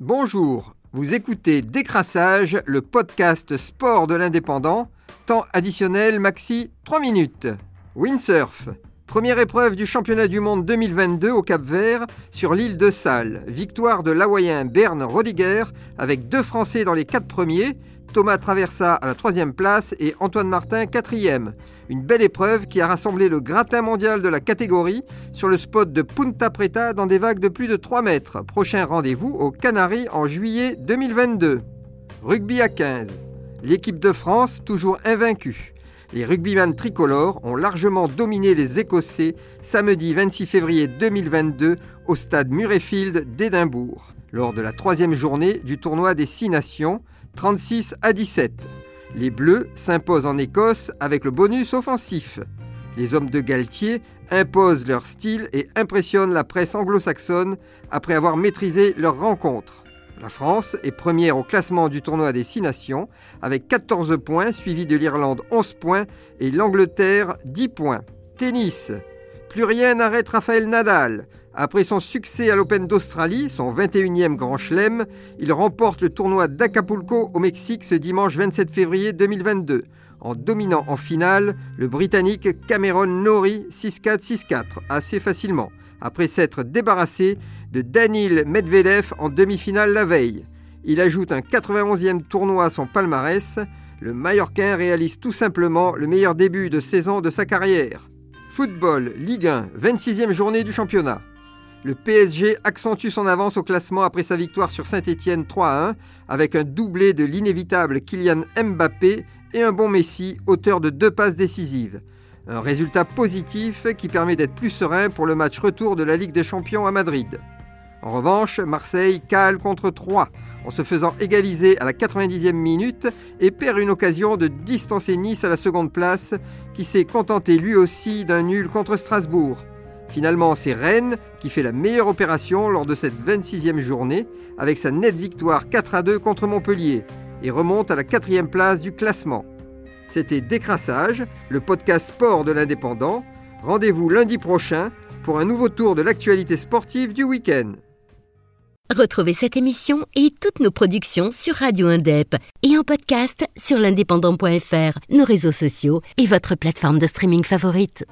Bonjour, vous écoutez Décrassage, le podcast sport de l'indépendant, temps additionnel maxi 3 minutes. Windsurf, première épreuve du championnat du monde 2022 au Cap Vert sur l'île de Salles. Victoire de l'Hawaïen Bern Rodiger avec deux Français dans les quatre premiers, Thomas Traversa à la troisième place et Antoine Martin quatrième. Une belle épreuve qui a rassemblé le gratin mondial de la catégorie sur le spot de Punta Preta dans des vagues de plus de 3 mètres. Prochain rendez-vous aux Canaries en juillet 2022. Rugby à 15. L'équipe de France toujours invaincue. Les rugbyman tricolores ont largement dominé les Écossais samedi 26 février 2022 au stade Murrayfield d'Édimbourg, lors de la troisième journée du tournoi des Six Nations, 36 à 17. Les Bleus s'imposent en Écosse avec le bonus offensif. Les hommes de Galtier imposent leur style et impressionnent la presse anglo-saxonne après avoir maîtrisé leur rencontre. La France est première au classement du tournoi des Six Nations avec 14 points, suivi de l'Irlande 11 points et l'Angleterre 10 points. Tennis. Plus rien n'arrête Raphaël Nadal. Après son succès à l'Open d'Australie, son 21e Grand Chelem, il remporte le tournoi d'Acapulco au Mexique ce dimanche 27 février 2022, en dominant en finale le Britannique Cameron Norrie 6-4, 6-4, assez facilement, après s'être débarrassé de Danil Medvedev en demi-finale la veille. Il ajoute un 91e tournoi à son palmarès. Le Mallorquin réalise tout simplement le meilleur début de saison de sa carrière. Football, Ligue 1, 26e journée du championnat. Le PSG accentue son avance au classement après sa victoire sur Saint-Étienne 3 1 avec un doublé de l'inévitable Kylian Mbappé et un bon Messi, auteur de deux passes décisives. Un résultat positif qui permet d'être plus serein pour le match retour de la Ligue des Champions à Madrid. En revanche, Marseille cale contre 3 en se faisant égaliser à la 90e minute et perd une occasion de distancer Nice à la seconde place qui s'est contenté lui aussi d'un nul contre Strasbourg. Finalement, c'est Rennes qui fait la meilleure opération lors de cette 26e journée avec sa nette victoire 4 à 2 contre Montpellier et remonte à la quatrième place du classement. C'était Décrassage, le podcast sport de l'indépendant. Rendez-vous lundi prochain pour un nouveau tour de l'actualité sportive du week-end. Retrouvez cette émission et toutes nos productions sur Radio Indep et en podcast sur l'indépendant.fr, nos réseaux sociaux et votre plateforme de streaming favorite.